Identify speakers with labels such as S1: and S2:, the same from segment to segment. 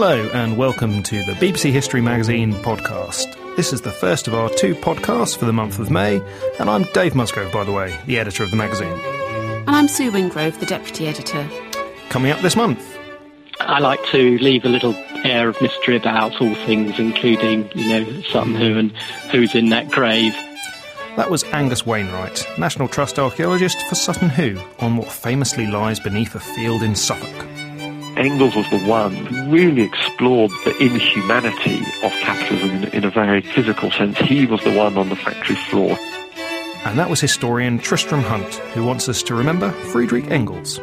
S1: Hello, and welcome to the BBC History Magazine podcast. This is the first of our two podcasts for the month of May, and I'm Dave Musgrove, by the way, the editor of the magazine.
S2: And I'm Sue Wingrove, the deputy editor.
S1: Coming up this month,
S3: I like to leave a little air of mystery about all things, including, you know, Sutton Hoo mm-hmm. and who's in that grave.
S1: that was Angus Wainwright, National Trust archaeologist for Sutton Hoo, on what famously lies beneath a field in Suffolk.
S4: Engels was the one who really explored the inhumanity of capitalism in, in a very physical sense. He was the one on the factory floor.
S1: And that was historian Tristram Hunt, who wants us to remember Friedrich Engels.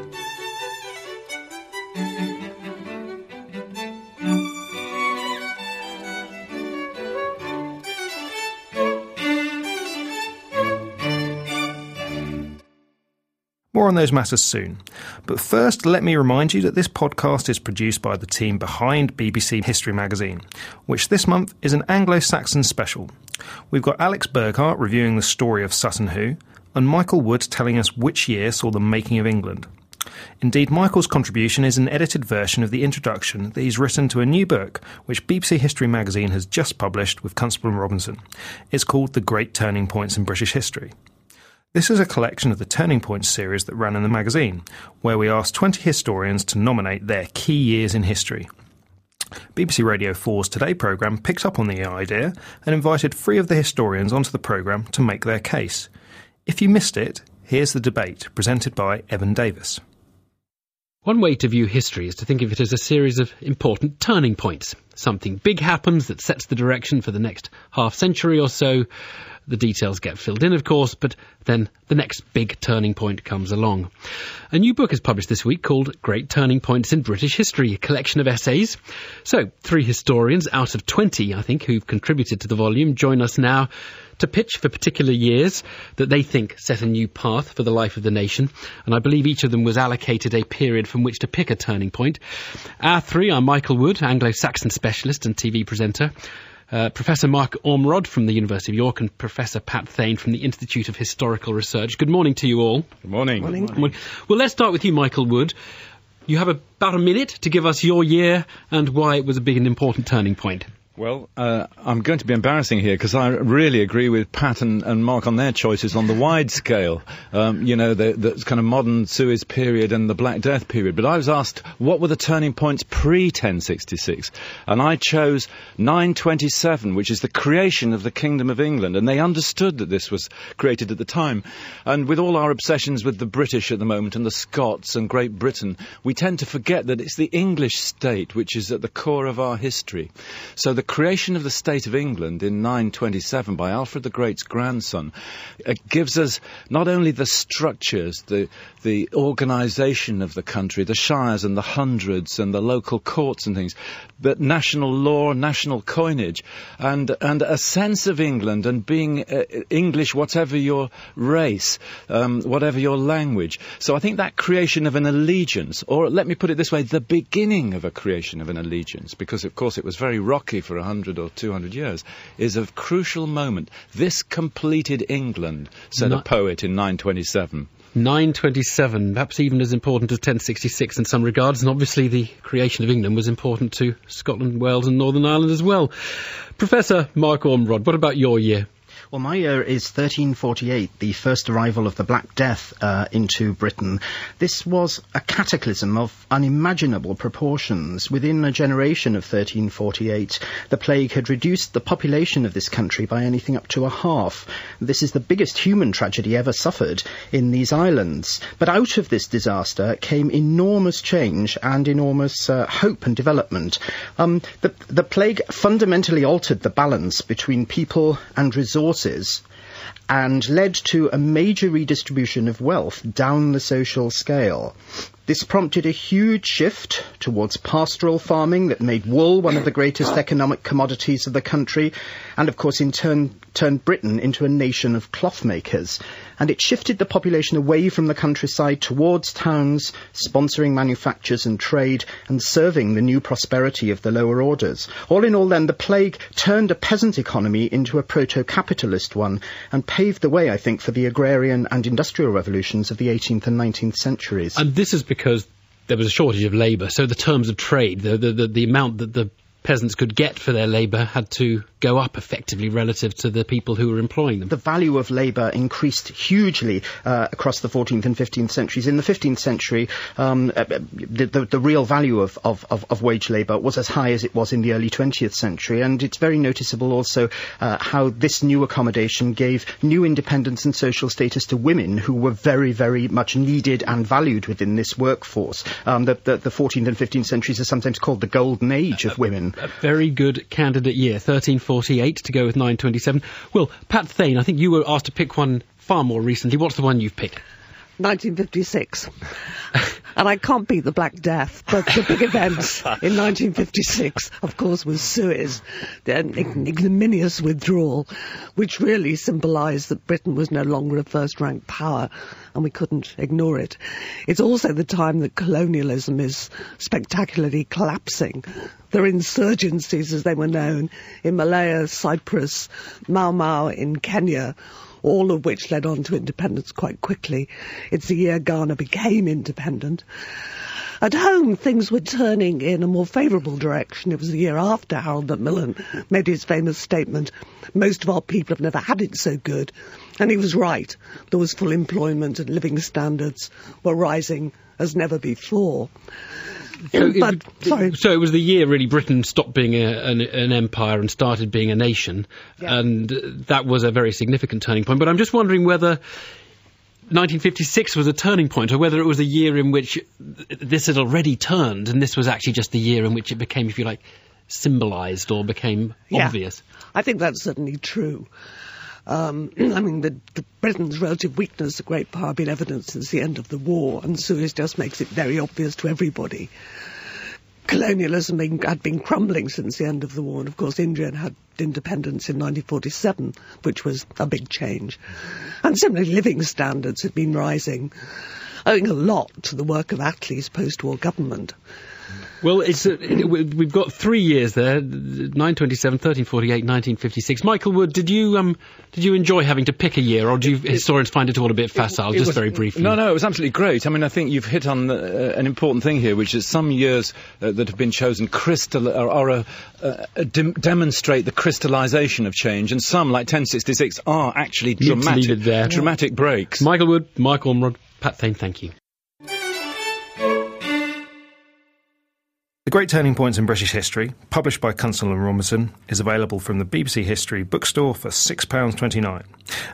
S1: More on those matters soon. But first, let me remind you that this podcast is produced by the team behind BBC History Magazine, which this month is an Anglo Saxon special. We've got Alex Burghart reviewing the story of Sutton Hoo, and Michael Wood telling us which year saw the making of England. Indeed, Michael's contribution is an edited version of the introduction that he's written to a new book which BBC History Magazine has just published with Constable and Robinson. It's called The Great Turning Points in British History. This is a collection of the Turning Points series that ran in the magazine, where we asked 20 historians to nominate their key years in history. BBC Radio 4's Today programme picked up on the idea and invited three of the historians onto the programme to make their case. If you missed it, here's the debate presented by Evan Davis.
S5: One way to view history is to think of it as a series of important turning points. Something big happens that sets the direction for the next half century or so. The details get filled in, of course, but then the next big turning point comes along. A new book is published this week called Great Turning Points in British History, a collection of essays. So, three historians out of 20, I think, who've contributed to the volume join us now to pitch for particular years that they think set a new path for the life of the nation. And I believe each of them was allocated a period from which to pick a turning point. Our three are Michael Wood, Anglo-Saxon specialist and TV presenter. Uh, Professor Mark Ormrod from the University of York and Professor Pat Thane from the Institute of Historical Research. Good morning to you all.
S6: Good morning.
S7: Morning.
S5: Good morning. Well, let's start with you, Michael Wood. You have about a minute to give us your year and why it was a big and important turning point.
S6: Well, uh, I'm going to be embarrassing here because I really agree with Pat and, and, Mark on their choices on the wide scale. Um, you know, the, the, kind of modern Suez period and the Black Death period. But I was asked what were the turning points pre 1066, and I chose 927, which is the creation of the Kingdom of England, and they understood that this was created at the time. And with all our obsessions with the British at the moment and the Scots and Great Britain, we tend to forget that it's the English state which is at the core of our history. So the creation of the State of England in 927 by Alfred the Great's grandson uh, gives us not only the structures, the, the organisation of the country, the shires and the hundreds and the local courts and things, but national law, national coinage, and, and a sense of England and being uh, English, whatever your race, um, whatever your language. So I think that creation of an allegiance, or let me put it this way, the beginning of a creation of an allegiance, because of course it was very rocky for 100 or 200 years, is of crucial moment. This completed England, said a poet in 927.
S5: 927, perhaps even as important as 1066 in some regards, and obviously the creation of England was important to Scotland, Wales, and Northern Ireland as well. Professor Mark Ormrod, what about your year?
S7: Well, my year is 1348, the first arrival of the Black Death uh, into Britain. This was a cataclysm of unimaginable proportions. Within a generation of 1348, the plague had reduced the population of this country by anything up to a half. This is the biggest human tragedy ever suffered in these islands. But out of this disaster came enormous change and enormous uh, hope and development. Um, the, the plague fundamentally altered the balance between people and resources and led to a major redistribution of wealth down the social scale. This prompted a huge shift towards pastoral farming that made wool one of the greatest economic commodities of the country, and of course in turn turned Britain into a nation of cloth makers. And it shifted the population away from the countryside towards towns, sponsoring manufactures and trade, and serving the new prosperity of the lower orders. All in all then, the plague turned a peasant economy into a proto-capitalist one, and paved the way, I think, for the agrarian and industrial revolutions of the 18th and 19th centuries.
S5: And this is because there was a shortage of labour. So the terms of trade, the, the, the, the amount that the peasants could get for their labour had to go up effectively relative to the people who were employing them.
S7: The value of labour increased hugely uh, across the 14th and 15th centuries. In the 15th century, um, uh, the, the, the, real value of, of, of, of wage labour was as high as it was in the early 20th century, and it's very noticeable also uh, how this new accommodation gave new independence and social status to women who were very, very much needed and valued within this workforce. Um, the, the, the 14th and 15th centuries are sometimes called the golden age of women.
S5: A very good candidate year, 1348 to go with 927. Well, Pat Thane, I think you were asked to pick one far more recently. What's the one you've picked?
S8: 1956. and I can't beat the Black Death, but the big event in 1956, of course, was Suez, the ignominious withdrawal, which really symbolised that Britain was no longer a first-rank power, and we couldn't ignore it. It's also the time that colonialism is spectacularly collapsing. There are insurgencies, as they were known, in Malaya, Cyprus, Mau Mau in Kenya, all of which led on to independence quite quickly. It's the year Ghana became independent. At home, things were turning in a more favourable direction. It was the year after Harold Macmillan made his famous statement, most of our people have never had it so good. And he was right. There was full employment and living standards were rising as never before.
S5: So, um, but, it, sorry. so it was the year really Britain stopped being a, an, an, empire and started being a nation, yeah. and that was a very significant turning point. But I'm just wondering whether 1956 was a turning point, or whether it was a year in which this had already turned, and this was actually just the year in which it became, if you like, symbolised or became
S8: yeah.
S5: obvious.
S8: I think that's certainly true. Um, I mean, the, the, Britain's relative weakness, a great power, been evident since the end of the war, and Suez just makes it very obvious to everybody. Colonialism had been crumbling since the end of the war, and of course India had independence in 1947, which was a big change. And similarly, living standards had been rising, owing a lot to the work of Attlee's post-war government.
S5: Well, it's uh, we've got three years there: 927, 1348, 1956. Michael Wood, did you um did you enjoy having to pick a year, or do you, historians find it all a bit facile?
S6: It
S5: just
S6: was-
S5: very briefly.
S6: No, no, it was absolutely great. I mean, I think you've hit on uh, an important thing here, which is some years uh, that have been chosen crystal are, are a, uh, a dem- demonstrate the crystallization of change, and some, like 1066, are actually
S5: Need to leave
S6: dramatic, dramatic breaks.
S5: Michael Wood, Michael Ormrod, Pat Thane, thank you.
S1: The Great Turning Points in British History, published by Constable and Robinson, is available from the BBC History bookstore for £6.29.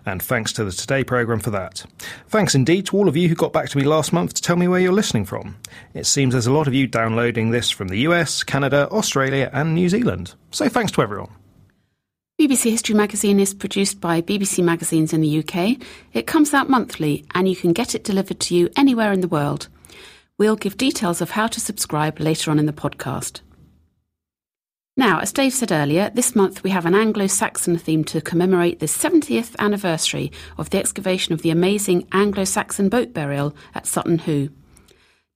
S1: And thanks to the Today programme for that. Thanks indeed to all of you who got back to me last month to tell me where you're listening from. It seems there's a lot of you downloading this from the US, Canada, Australia, and New Zealand. So thanks to everyone.
S2: BBC History Magazine is produced by BBC Magazines in the UK. It comes out monthly and you can get it delivered to you anywhere in the world. We'll give details of how to subscribe later on in the podcast. Now, as Dave said earlier, this month we have an Anglo Saxon theme to commemorate the 70th anniversary of the excavation of the amazing Anglo Saxon boat burial at Sutton Hoo.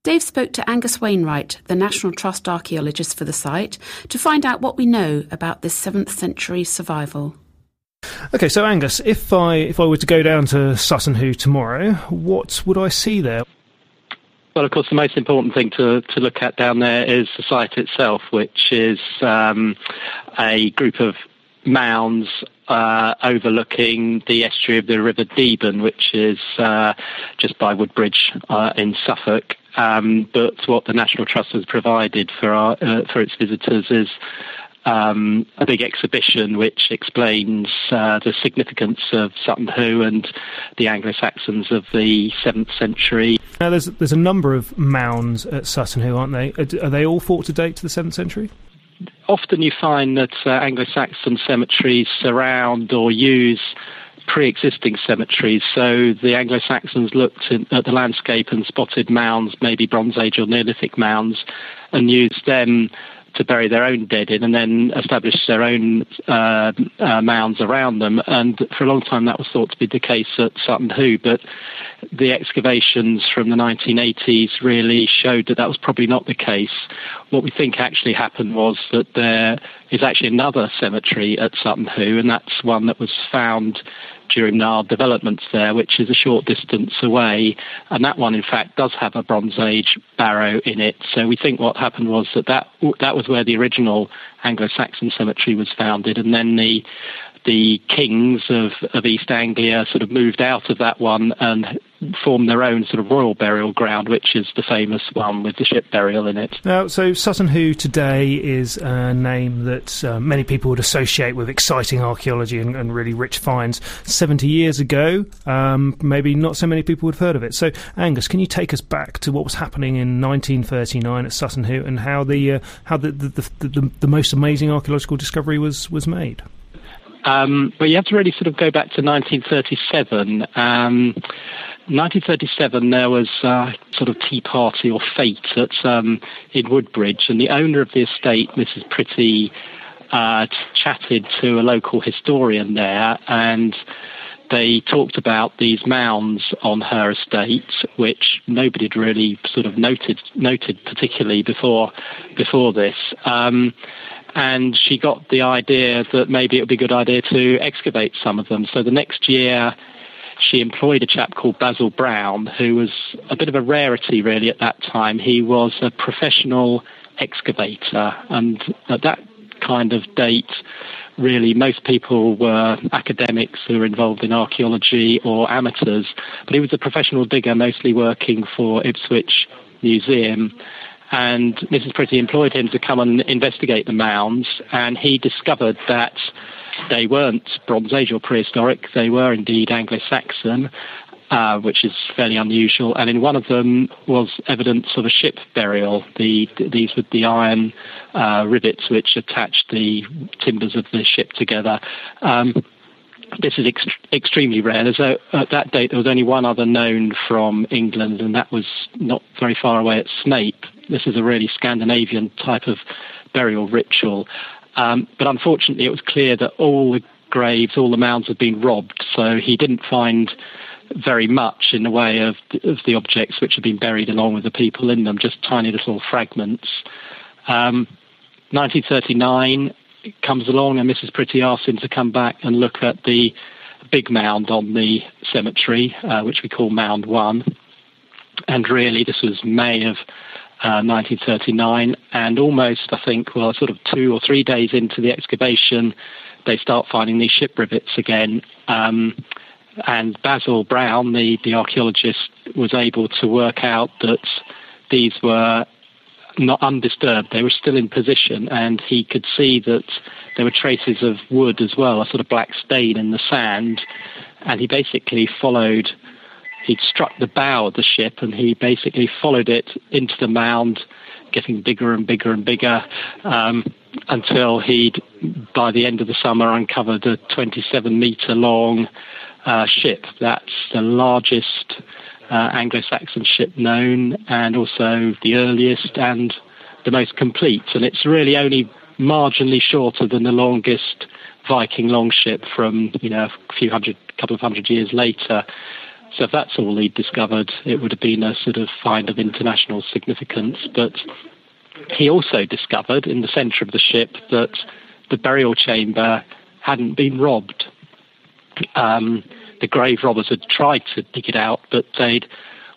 S2: Dave spoke to Angus Wainwright, the National Trust archaeologist for the site, to find out what we know about this 7th century survival.
S1: Okay, so Angus, if I if I were to go down to Sutton Hoo tomorrow, what would I see there?
S3: Well, of course, the most important thing to, to look at down there is the site itself, which is um, a group of mounds uh, overlooking the estuary of the River Deben, which is uh, just by Woodbridge uh, in Suffolk. Um, but what the National Trust has provided for our, uh, for its visitors is um, a big exhibition which explains uh, the significance of Sutton Hoo and the Anglo-Saxons of the 7th century.
S1: Now, there's there's a number of mounds at Sutton Hoo, aren't they? Are, are they all thought to date to the seventh century?
S3: Often you find that uh, Anglo-Saxon cemeteries surround or use pre-existing cemeteries. So the Anglo-Saxons looked in, at the landscape and spotted mounds, maybe Bronze Age or Neolithic mounds, and used them to bury their own dead in and then establish their own uh, uh, mounds around them. And for a long time that was thought to be the case at Sutton Hoo, but the excavations from the 1980s really showed that that was probably not the case. What we think actually happened was that there is actually another cemetery at Sutton Hoo, and that's one that was found during our developments there, which is a short distance away. And that one, in fact, does have a Bronze Age barrow in it. So we think what happened was that that, that was where the original Anglo-Saxon cemetery was founded, and then the the kings of, of East Anglia sort of moved out of that one and formed their own sort of royal burial ground, which is the famous one with the ship burial in it.
S1: Now, so Sutton Hoo today is a name that uh, many people would associate with exciting archaeology and, and really rich finds. 70 years ago, um, maybe not so many people would have heard of it. So, Angus, can you take us back to what was happening in 1939 at Sutton Hoo and how the uh, how the the, the, the the most amazing archaeological discovery was was made?
S3: Um, but you have to really sort of go back to 1937. Um, 1937, there was a sort of tea party or fete at, um, in Woodbridge, and the owner of the estate, Mrs. Pretty, uh, chatted to a local historian there, and they talked about these mounds on her estate, which nobody had really sort of noted noted particularly before before this. Um, and she got the idea that maybe it would be a good idea to excavate some of them. So the next year, she employed a chap called Basil Brown, who was a bit of a rarity really at that time. He was a professional excavator, and at that kind of date, really most people were academics who were involved in archaeology or amateurs, but he was a professional digger, mostly working for Ipswich Museum. And Mrs. Pretty employed him to come and investigate the mounds, and he discovered that they weren't Bronze Age or prehistoric, they were indeed Anglo Saxon. Uh, which is fairly unusual, and in one of them was evidence of a ship burial. The, these were the iron uh, rivets which attached the timbers of the ship together. Um, this is ext- extremely rare. At that date, there was only one other known from England, and that was not very far away at Snape. This is a really Scandinavian type of burial ritual. Um, but unfortunately, it was clear that all the graves, all the mounds had been robbed, so he didn't find very much in the way of, of the objects which had been buried along with the people in them, just tiny little fragments. Um, 1939 comes along, and Mrs. Pretty asks him to come back and look at the big mound on the cemetery, uh, which we call Mound 1. And really, this was May of uh, 1939, and almost, I think, well, sort of two or three days into the excavation, they start finding these ship rivets again. Um, and Basil Brown, the, the archaeologist, was able to work out that these were not undisturbed. They were still in position, and he could see that there were traces of wood as well, a sort of black stain in the sand. And he basically followed, he'd struck the bow of the ship, and he basically followed it into the mound, getting bigger and bigger and bigger, um, until he'd, by the end of the summer, uncovered a 27 metre long uh, ship. That's the largest uh, Anglo-Saxon ship known, and also the earliest and the most complete. And it's really only marginally shorter than the longest Viking longship from you know a few hundred, couple of hundred years later. So if that's all he'd discovered, it would have been a sort of find of international significance. But he also discovered in the centre of the ship that the burial chamber hadn't been robbed. Um, the grave robbers had tried to dig it out, but they'd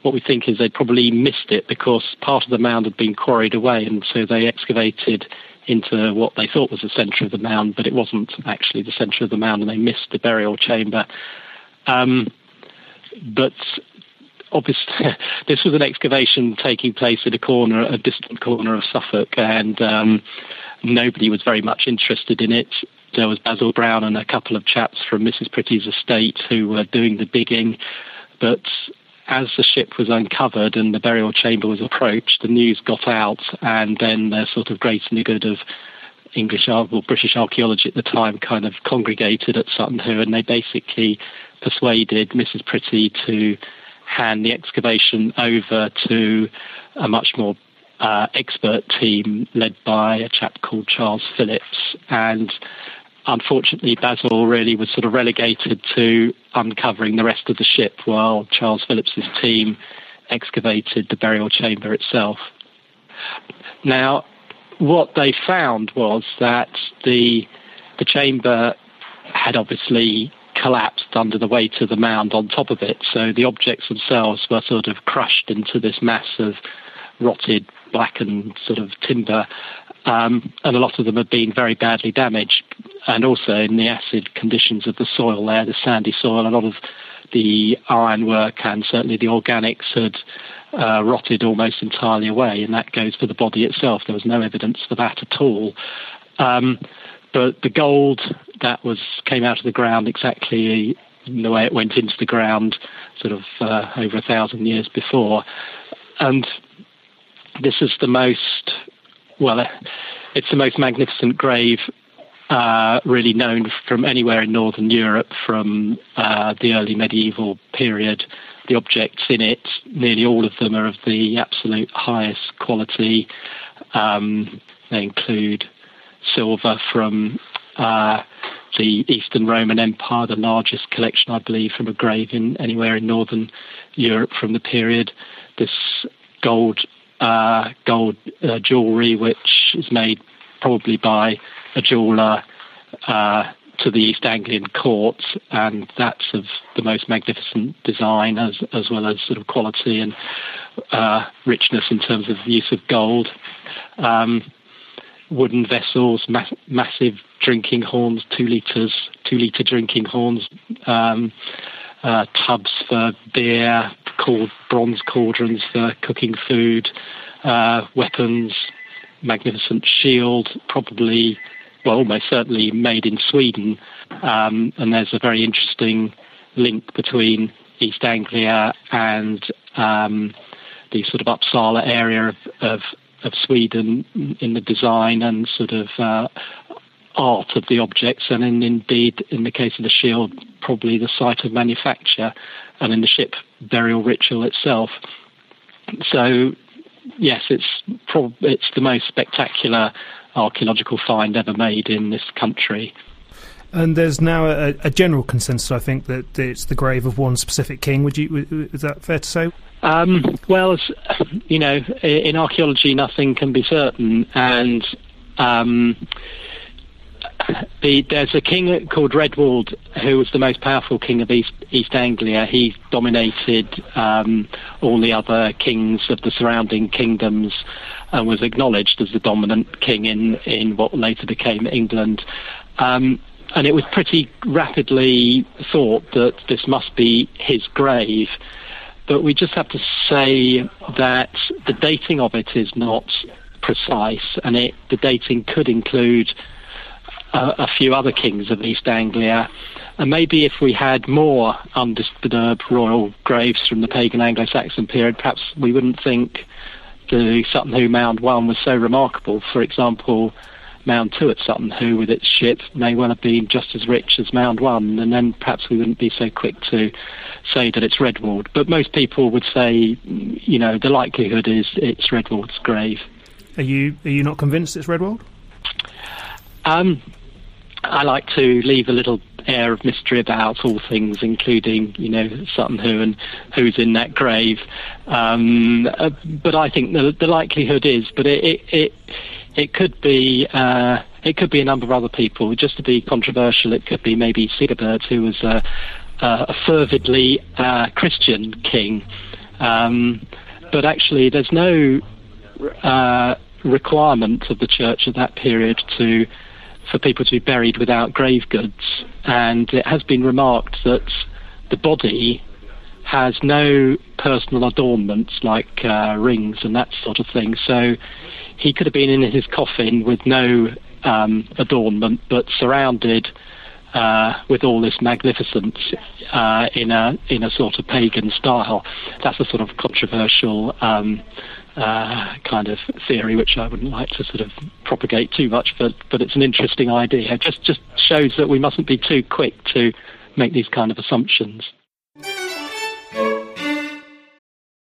S3: what we think is they'd probably missed it because part of the mound had been quarried away, and so they excavated into what they thought was the centre of the mound, but it wasn't actually the centre of the mound, and they missed the burial chamber. Um, but obviously, this was an excavation taking place in a corner, a distant corner of Suffolk, and um, nobody was very much interested in it there was Basil Brown and a couple of chaps from Mrs. Pretty's estate who were doing the digging. But as the ship was uncovered and the burial chamber was approached, the news got out, and then the sort of great good of English or British archaeology at the time kind of congregated at Sutton Hoo, and they basically persuaded Mrs. Pretty to hand the excavation over to a much more uh, expert team led by a chap called Charles Phillips. And unfortunately, Basil really was sort of relegated to uncovering the rest of the ship while Charles Phillips's team excavated the burial chamber itself. Now, what they found was that the the chamber had obviously collapsed under the weight of the mound on top of it, so the objects themselves were sort of crushed into this mass of rotted, blackened sort of timber, um, and a lot of them had been very badly damaged and also in the acid conditions of the soil there, the sandy soil, a lot of the ironwork and certainly the organics had uh, rotted almost entirely away, and that goes for the body itself. There was no evidence for that at all. Um, but the gold that was came out of the ground exactly in the way it went into the ground, sort of uh, over a thousand years before, and this is the most well, it's the most magnificent grave uh, really known from anywhere in Northern Europe from uh, the early medieval period. The objects in it, nearly all of them are of the absolute highest quality. Um, they include silver from uh, the Eastern Roman Empire, the largest collection, I believe, from a grave in anywhere in Northern Europe from the period. This gold uh, gold uh, jewellery, which is made probably by a jeweller uh, to the East Anglian court, and that's of the most magnificent design as as well as sort of quality and uh, richness in terms of the use of gold. Um, wooden vessels, ma- massive drinking horns, two liters, two liter drinking horns, um, uh, tubs for beer, called bronze cauldrons for cooking food, uh, weapons, magnificent shield, probably, well, almost certainly made in Sweden. Um, and there's a very interesting link between East Anglia and um, the sort of Uppsala area of, of, of, Sweden in the design and sort of uh, art of the objects, and in, indeed, in the case of the shield, probably the site of manufacture, and in the ship burial ritual itself. So yes, it's prob- it's the most spectacular archaeological find ever made in this country.
S1: And there's now a, a, general consensus, I think, that it's the grave of one specific king. Would you? Is that fair to say?
S3: Um, well, you know, in archaeology, nothing can be certain, and um, the, there's a king called Redwald who was the most powerful king of East, East Anglia. He dominated um, all the other kings of the surrounding kingdoms and was acknowledged as the dominant king in, in what later became England. Um, and it was pretty rapidly thought that this must be his grave. But we just have to say that the dating of it is not precise, and it, the dating could include a, a few other kings of East Anglia. And maybe if we had more undisturbed royal graves from the pagan Anglo-Saxon period, perhaps we wouldn't think the Sutton Hoo Mound 1 was so remarkable. For example, Mound 2 at Sutton Hoo with its ship may well have been just as rich as Mound 1, and then perhaps we wouldn't be so quick to say that it's Redwald. But most people would say, you know, the likelihood is it's Redwald's grave.
S1: Are you are you not convinced it's Redwald?
S3: Um, I like to leave a little air of mystery about all things, including, you know, Sutton Hoo and who's in that grave. Um, uh, but I think the, the likelihood is, but it it it, it could be. Uh, it could be a number of other people. Just to be controversial, it could be maybe Sigebert, who was a, a fervidly uh, Christian king. Um, but actually, there's no uh, requirement of the church at that period to for people to be buried without grave goods. And it has been remarked that the body has no personal adornments like uh, rings and that sort of thing. So he could have been in his coffin with no um, adornment, but surrounded uh, with all this magnificence uh, in a in a sort of pagan style. That's a sort of controversial um, uh, kind of theory, which I wouldn't like to sort of propagate too much, but but it's an interesting idea. It just just shows that we mustn't be too quick to make these kind of assumptions.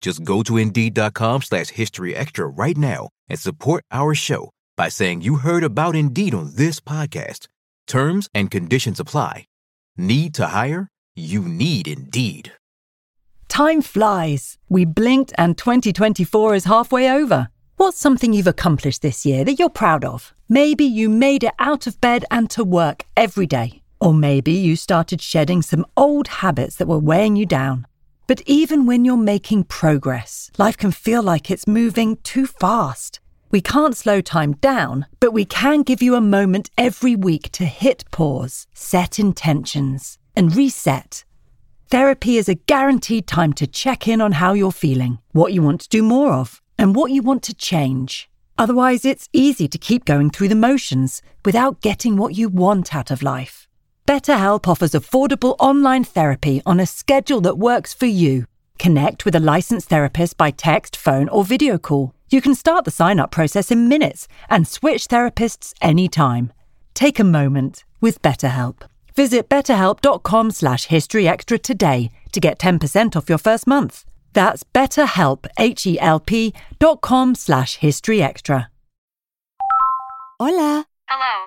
S9: Just go to Indeed.com slash History Extra right now and support our show by saying you heard about Indeed on this podcast. Terms and conditions apply. Need to hire? You need Indeed.
S10: Time flies. We blinked and 2024 is halfway over. What's something you've accomplished this year that you're proud of? Maybe you made it out of bed and to work every day. Or maybe you started shedding some old habits that were weighing you down. But even when you're making progress, life can feel like it's moving too fast. We can't slow time down, but we can give you a moment every week to hit pause, set intentions, and reset. Therapy is a guaranteed time to check in on how you're feeling, what you want to do more of and what you want to change. Otherwise, it's easy to keep going through the motions without getting what you want out of life. BetterHelp offers affordable online therapy on a schedule that works for you. Connect with a licensed therapist by text, phone, or video call. You can start the sign up process in minutes and switch therapists anytime. Take a moment with BetterHelp. Visit betterhelp.com slash historyextra today to get 10% off your first month. That's betterhelp, H-E-L-P dot com slash history extra.
S11: Hola.
S12: Hello,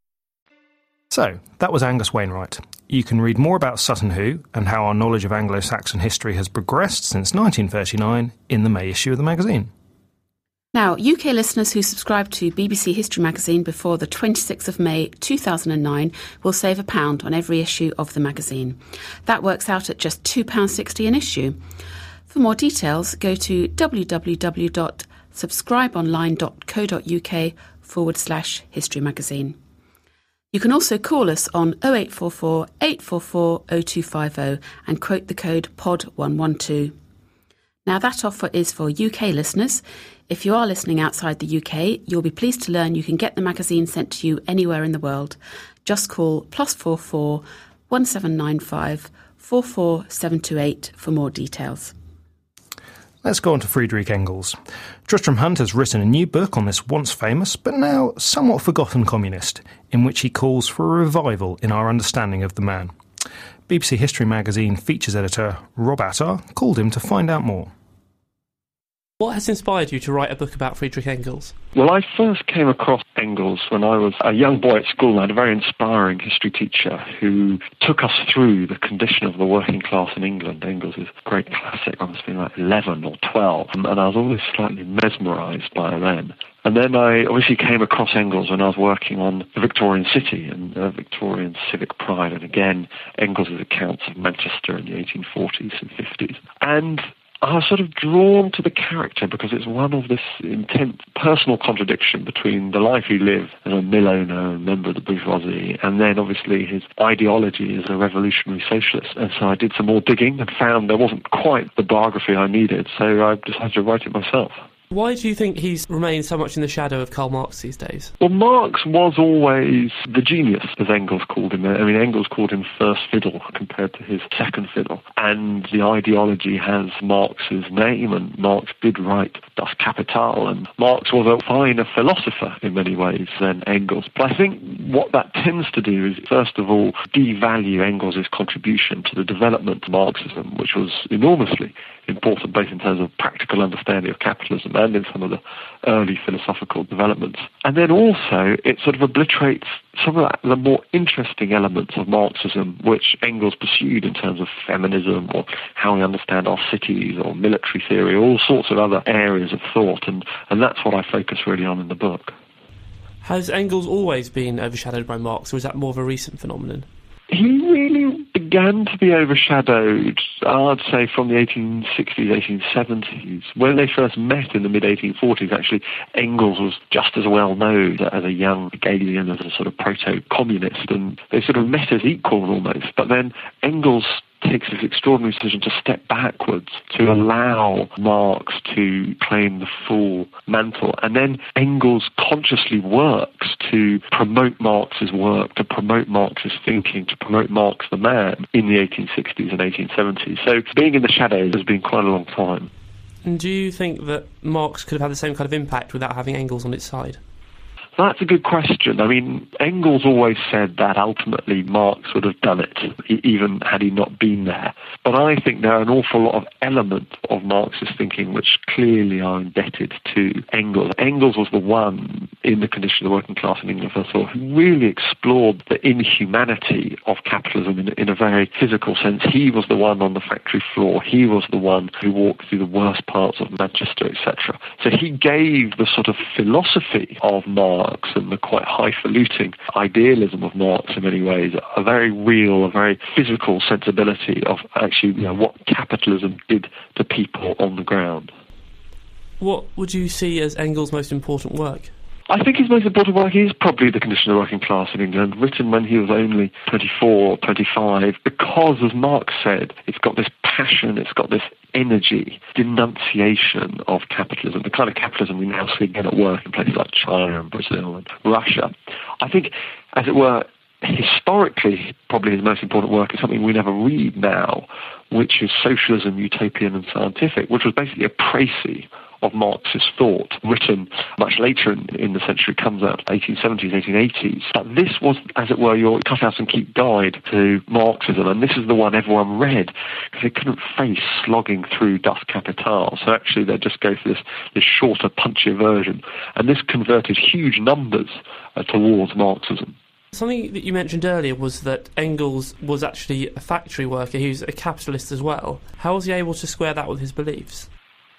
S1: So, that was Angus Wainwright. You can read more about Sutton Hoo and how our knowledge of Anglo Saxon history has progressed since 1939 in the May issue of the magazine.
S2: Now, UK listeners who subscribe to BBC History magazine before the 26th of May 2009 will save a pound on every issue of the magazine. That works out at just £2.60 an issue. For more details, go to www.subscribeonline.co.uk forward slash history magazine. You can also call us on 0844 844 0250 and quote the code POD112. Now, that offer is for UK listeners. If you are listening outside the UK, you'll be pleased to learn you can get the magazine sent to you anywhere in the world. Just call plus 44 1795 44728 for more details.
S1: Let's go on to Friedrich Engels. Tristram Hunt has written a new book on this once famous but now somewhat forgotten communist, in which he calls for a revival in our understanding of the man. BBC History magazine features editor Rob Attar called him to find out more.
S13: What has inspired you to write a book about Friedrich Engels?
S4: Well, I first came across Engels when I was a young boy at school. and I had a very inspiring history teacher who took us through the condition of the working class in England. Engels is a great classic. I must have been like 11 or 12, and I was always slightly mesmerised by then. And then I obviously came across Engels when I was working on the Victorian city and uh, Victorian civic pride, and again, Engels' accounts of Manchester in the 1840s and 50s. And Was sort of drawn to the character because it's one of this intense personal contradiction between the life he lived as a mill owner and member of the bourgeoisie, and then obviously his ideology as a revolutionary socialist. And so I did some more digging and found there wasn't quite the biography I needed, so I decided to write it myself.
S13: Why do you think he's remained so much in the shadow of Karl Marx these days?
S4: Well, Marx was always the genius, as Engels called him. I mean, Engels called him first fiddle compared to his second fiddle. And the ideology has Marx's name, and Marx did write Das Kapital, and Marx was a finer philosopher in many ways than Engels. But I think what that tends to do is, first of all, devalue Engels' contribution to the development of Marxism, which was enormously important both in terms of practical understanding of capitalism and in some of the early philosophical developments. And then also it sort of obliterates some of the more interesting elements of Marxism which Engels pursued in terms of feminism or how we understand our cities or military theory, all sorts of other areas of thought. And, and that's what I focus really on in the book.
S13: Has Engels always been overshadowed by Marx, or is that more of a recent phenomenon?
S4: He really began to be overshadowed, I'd say, from the 1860s, 1870s. When they first met in the mid 1840s, actually, Engels was just as well known as a young Hegelian, as a sort of proto communist, and they sort of met as equals almost. But then Engels takes this extraordinary decision to step backwards to allow Marx to claim the full mantle. And then Engels consciously works to promote Marx's work, to promote Marx's thinking, to promote Marx the man in the 1860s and 1870s. So being in the shadows has been quite a long time.
S13: And do you think that Marx could have had the same kind of impact without having Engels on its side?
S4: That's a good question. I mean, Engels always said that ultimately Marx would have done it, even had he not been there. But I think there are an awful lot of elements of Marxist thinking which clearly are indebted to Engels. Engels was the one in the condition of the working class in England, first of all, who really explored the inhumanity of capitalism in, in a very physical sense. He was the one on the factory floor. He was the one who walked through the worst parts of Manchester, etc. So he gave the sort of philosophy of Marx Marx and the quite highfalutin idealism of Marx in many ways, a very real, a very physical sensibility of actually you know, what capitalism did to people on the ground.
S13: What would you see as Engels' most important work?
S4: I think his most important work is probably The Condition of the Working Class in England, written when he was only 24, 25, because, as Marx said, it's got this passion, it's got this energy, denunciation of capitalism, the kind of capitalism we now see again at work in places like China and Brazil and Russia. I think, as it were, historically, probably his most important work is something we never read now, which is Socialism, Utopian and Scientific, which was basically a précis of Marxist thought, written much later in, in, the century, comes out 1870s, 1880s. But this was, as it were, your cut out and keep guide to Marxism, and this is the one everyone read because they couldn't face slogging through Das Kapital. So actually, they just go for this, this shorter, punchier version, and this converted huge numbers uh, towards Marxism.
S13: Something that you mentioned earlier was that Engels was actually a factory worker. He was a capitalist as well. How was he able to square that with his beliefs?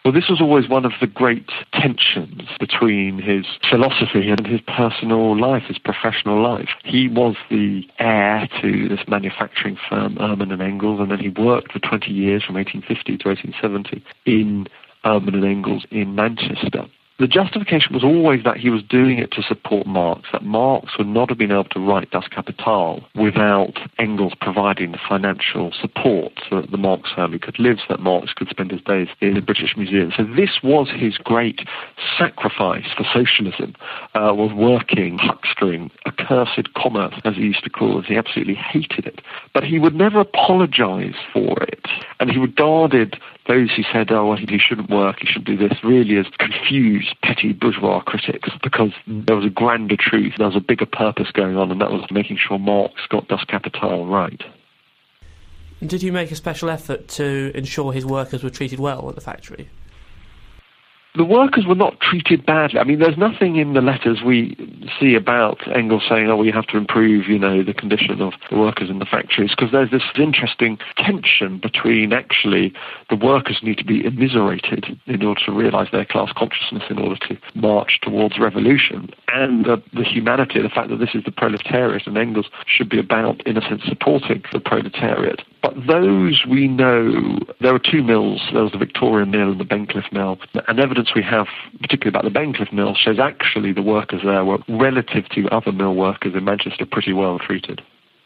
S4: Well, this was always one of the great tensions between his philosophy and his personal life, his professional life. He was the heir to this manufacturing firm, Ermen and Engels, and then he worked for 20 years from 1850 to 1870 in Ermen and Engels in Manchester. The justification was always that he was doing it to support Marx, that Marx would not have been able to write Das Kapital without Engels providing the financial support so that the Marx family could live, so that Marx could spend his days in the British Museum. So this was his great sacrifice for socialism, uh, was working, huckstering, accursed commerce, as he used to call it. He absolutely hated it. But he would never apologize for it. And he regarded those who said, oh, well, he shouldn't work, he should do this, really as confused, petty bourgeois critics because there was a grander truth, there was a bigger purpose going on, and that was making sure Marx got Das Kapital right.
S13: Did you make a special effort to ensure his workers were treated well at the factory?
S4: The workers were not treated badly. I mean, there's nothing in the letters we see about Engels saying, oh, we have to improve, you know, the condition of the workers in the factories, because there's this interesting tension between actually the workers need to be immiserated in order to realize their class consciousness in order to march towards revolution, and the, the humanity, the fact that this is the proletariat, and Engels should be about, in a sense, supporting the proletariat. But those we know, there were two mills, there was the Victoria Mill and the Bencliffe Mill, and evidence we have, particularly about the Bencliffe Mill, shows actually the workers there were, relative to other mill workers in Manchester, pretty well treated.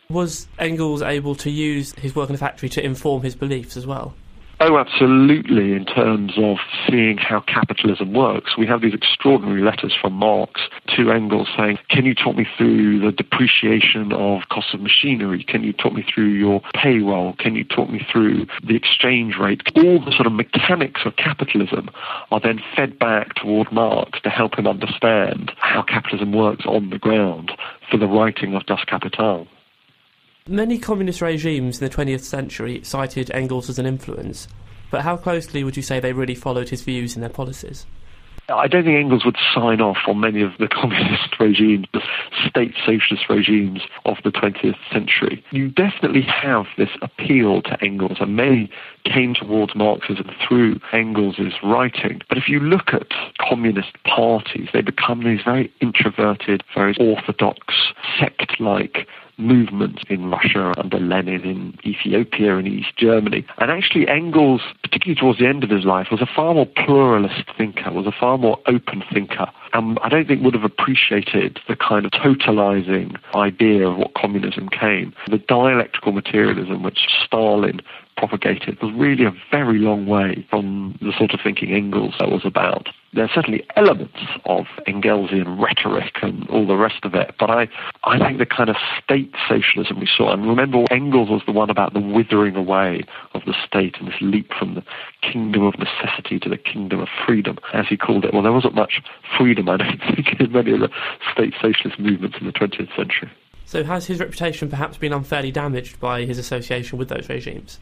S13: Was Engels able to use his work in the factory to inform his beliefs as well?
S4: Oh, absolutely, in terms of seeing how capitalism works. We have these extraordinary letters from Marx to Engels saying, Can you talk me through the depreciation of cost of machinery? Can you talk me through your payroll? Can you talk me through the exchange rate? All the sort of mechanics of capitalism are then fed back toward Marx to help him understand how capitalism works on the ground for the writing of Das Kapital.
S13: Many communist regimes in the 20th century cited Engels as an influence, but how closely would you say they really followed his views in their policies?
S4: I don't think Engels would sign off on many of the communist regimes, the state socialist regimes of the 20th century. You definitely have this appeal to Engels, and many came towards Marxism through Engels' writing. But if you look at communist parties, they become these very introverted, very orthodox, sect like movements in Russia under Lenin, in Ethiopia and East Germany. And actually, Engels, particularly towards the end of his life, was a far more pluralist thinker, was a far more open thinker. And I don't think would have appreciated the kind of totalizing idea of what communism came. The dialectical materialism which Stalin propagated was really a very long way from the sort of thinking Engels was about. There are certainly elements of Engelsian rhetoric and all the rest of it, but I, I think the kind of state socialism we saw, and remember Engels was the one about the withering away of the state and this leap from the kingdom of necessity to the kingdom of freedom, as he called it. Well, there wasn't much freedom, I don't think, in many of the state socialist movements in the 20th century.
S13: So has his reputation perhaps been unfairly damaged by his association with those regimes?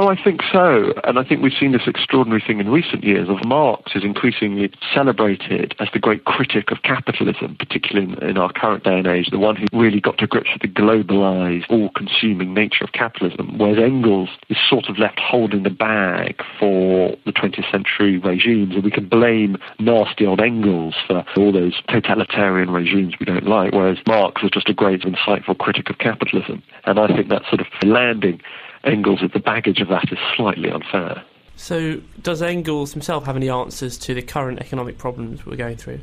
S4: Oh, I think so. And I think we've seen this extraordinary thing in recent years of Marx is increasingly celebrated as the great critic of capitalism, particularly in, in our current day and age, the one who really got to grips with the globalized, all-consuming nature of capitalism, whereas Engels is sort of left holding the bag for the 20th century regimes, and we can blame nasty old Engels for all those totalitarian regimes we don't like, whereas Marx was just a great, insightful critic of capitalism. And I think that sort of landing Engels with the baggage of that is slightly unfair.
S13: So, does Engels himself have any answers to the current economic problems we're going through?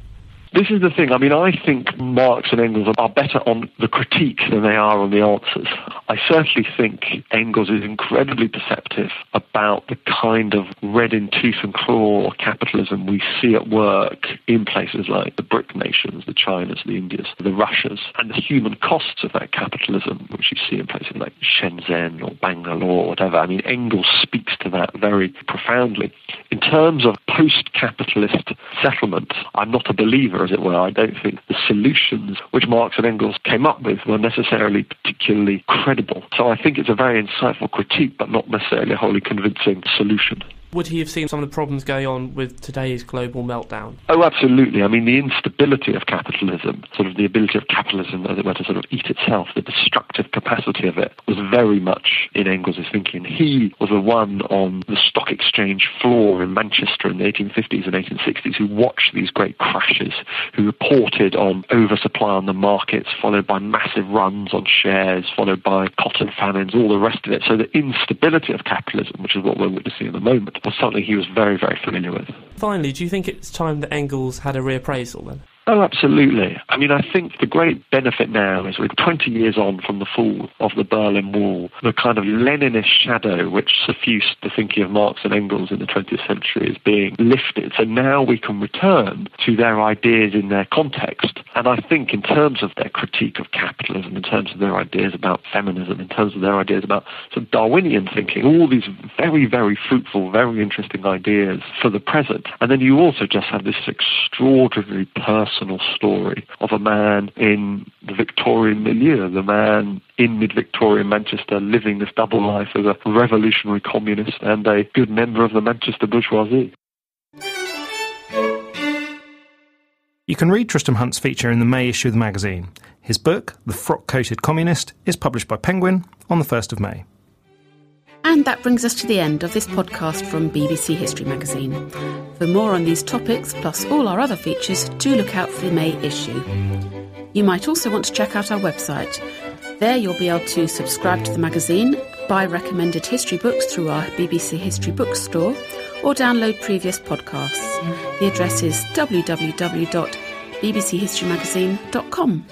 S4: This is the thing. I mean, I think Marx and Engels are better on the critique than they are on the answers. I certainly think Engels is incredibly perceptive about the kind of red in tooth and claw capitalism we see at work in places like the BRIC nations, the Chinas, the Indias, the Russias, and the human costs of that capitalism, which you see in places like Shenzhen or Bangalore or whatever. I mean, Engels speaks to that very profoundly. In terms of post capitalist settlement, I'm not a believer as it were. I don't think the solutions which Marx and Engels came up with were necessarily particularly credible. So I think it's a very insightful critique, but not necessarily a wholly convincing solution.
S13: Would he have seen some of the problems going on with today's global meltdown?
S4: Oh, absolutely. I mean, the instability of capitalism, sort of the ability of capitalism, as it were, to sort of eat itself, the destructive capacity of it, was very much in Engels' thinking. He was the one on the stock exchange floor in Manchester in the 1850s and 1860s who watched these great crashes, who reported on oversupply on the markets, followed by massive runs on shares, followed by cotton famines, all the rest of it. So the instability of capitalism, which is what we're witnessing at the moment, was something he was very, very familiar with.
S13: Finally, do you think it's time that Engels had a reappraisal then?
S4: Oh, absolutely. I mean, I think the great benefit now is we're 20 years on from the fall of the Berlin Wall, the kind of Leninist shadow which suffused the thinking of Marx and Engels in the 20th century is being lifted. So now we can return to their ideas in their context. And I think in terms of their critique of capitalism, in terms of their ideas about feminism, in terms of their ideas about of Darwinian thinking, all these very, very fruitful, very interesting ideas for the present. And then you also just have this extraordinary person personal story of a man in the Victorian milieu, the man in mid-Victorian Manchester living this double life as a revolutionary communist and a good member of the Manchester bourgeoisie.
S1: You can read Tristram Hunt's feature in the May issue of the magazine. His book, The Frock Coated Communist, is published by Penguin on the 1st of May.
S2: And that brings us to the end of this podcast from BBC History Magazine. For more on these topics, plus all our other features, do look out for the May issue. You might also want to check out our website. There you'll be able to subscribe to the magazine, buy recommended history books through our BBC History Bookstore, or download previous podcasts. The address is www.bbchistorymagazine.com.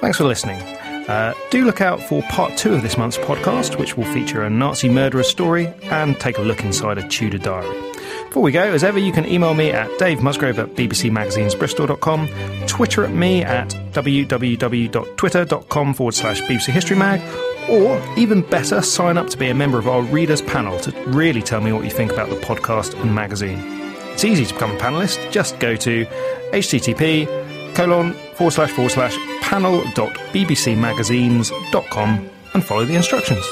S1: Thanks for listening. Uh, do look out for part two of this month's podcast, which will feature a Nazi murderer story and take a look inside a Tudor diary. Before we go, as ever, you can email me at davemusgrove at bbcmagazinesbristol.com, Twitter at me at www.twitter.com forward slash BBC History Mag, or even better, sign up to be a member of our readers panel to really tell me what you think about the podcast and magazine. It's easy to become a panelist. Just go to http colon forward slash forward slash panel.bbcmagazines.com and follow the instructions.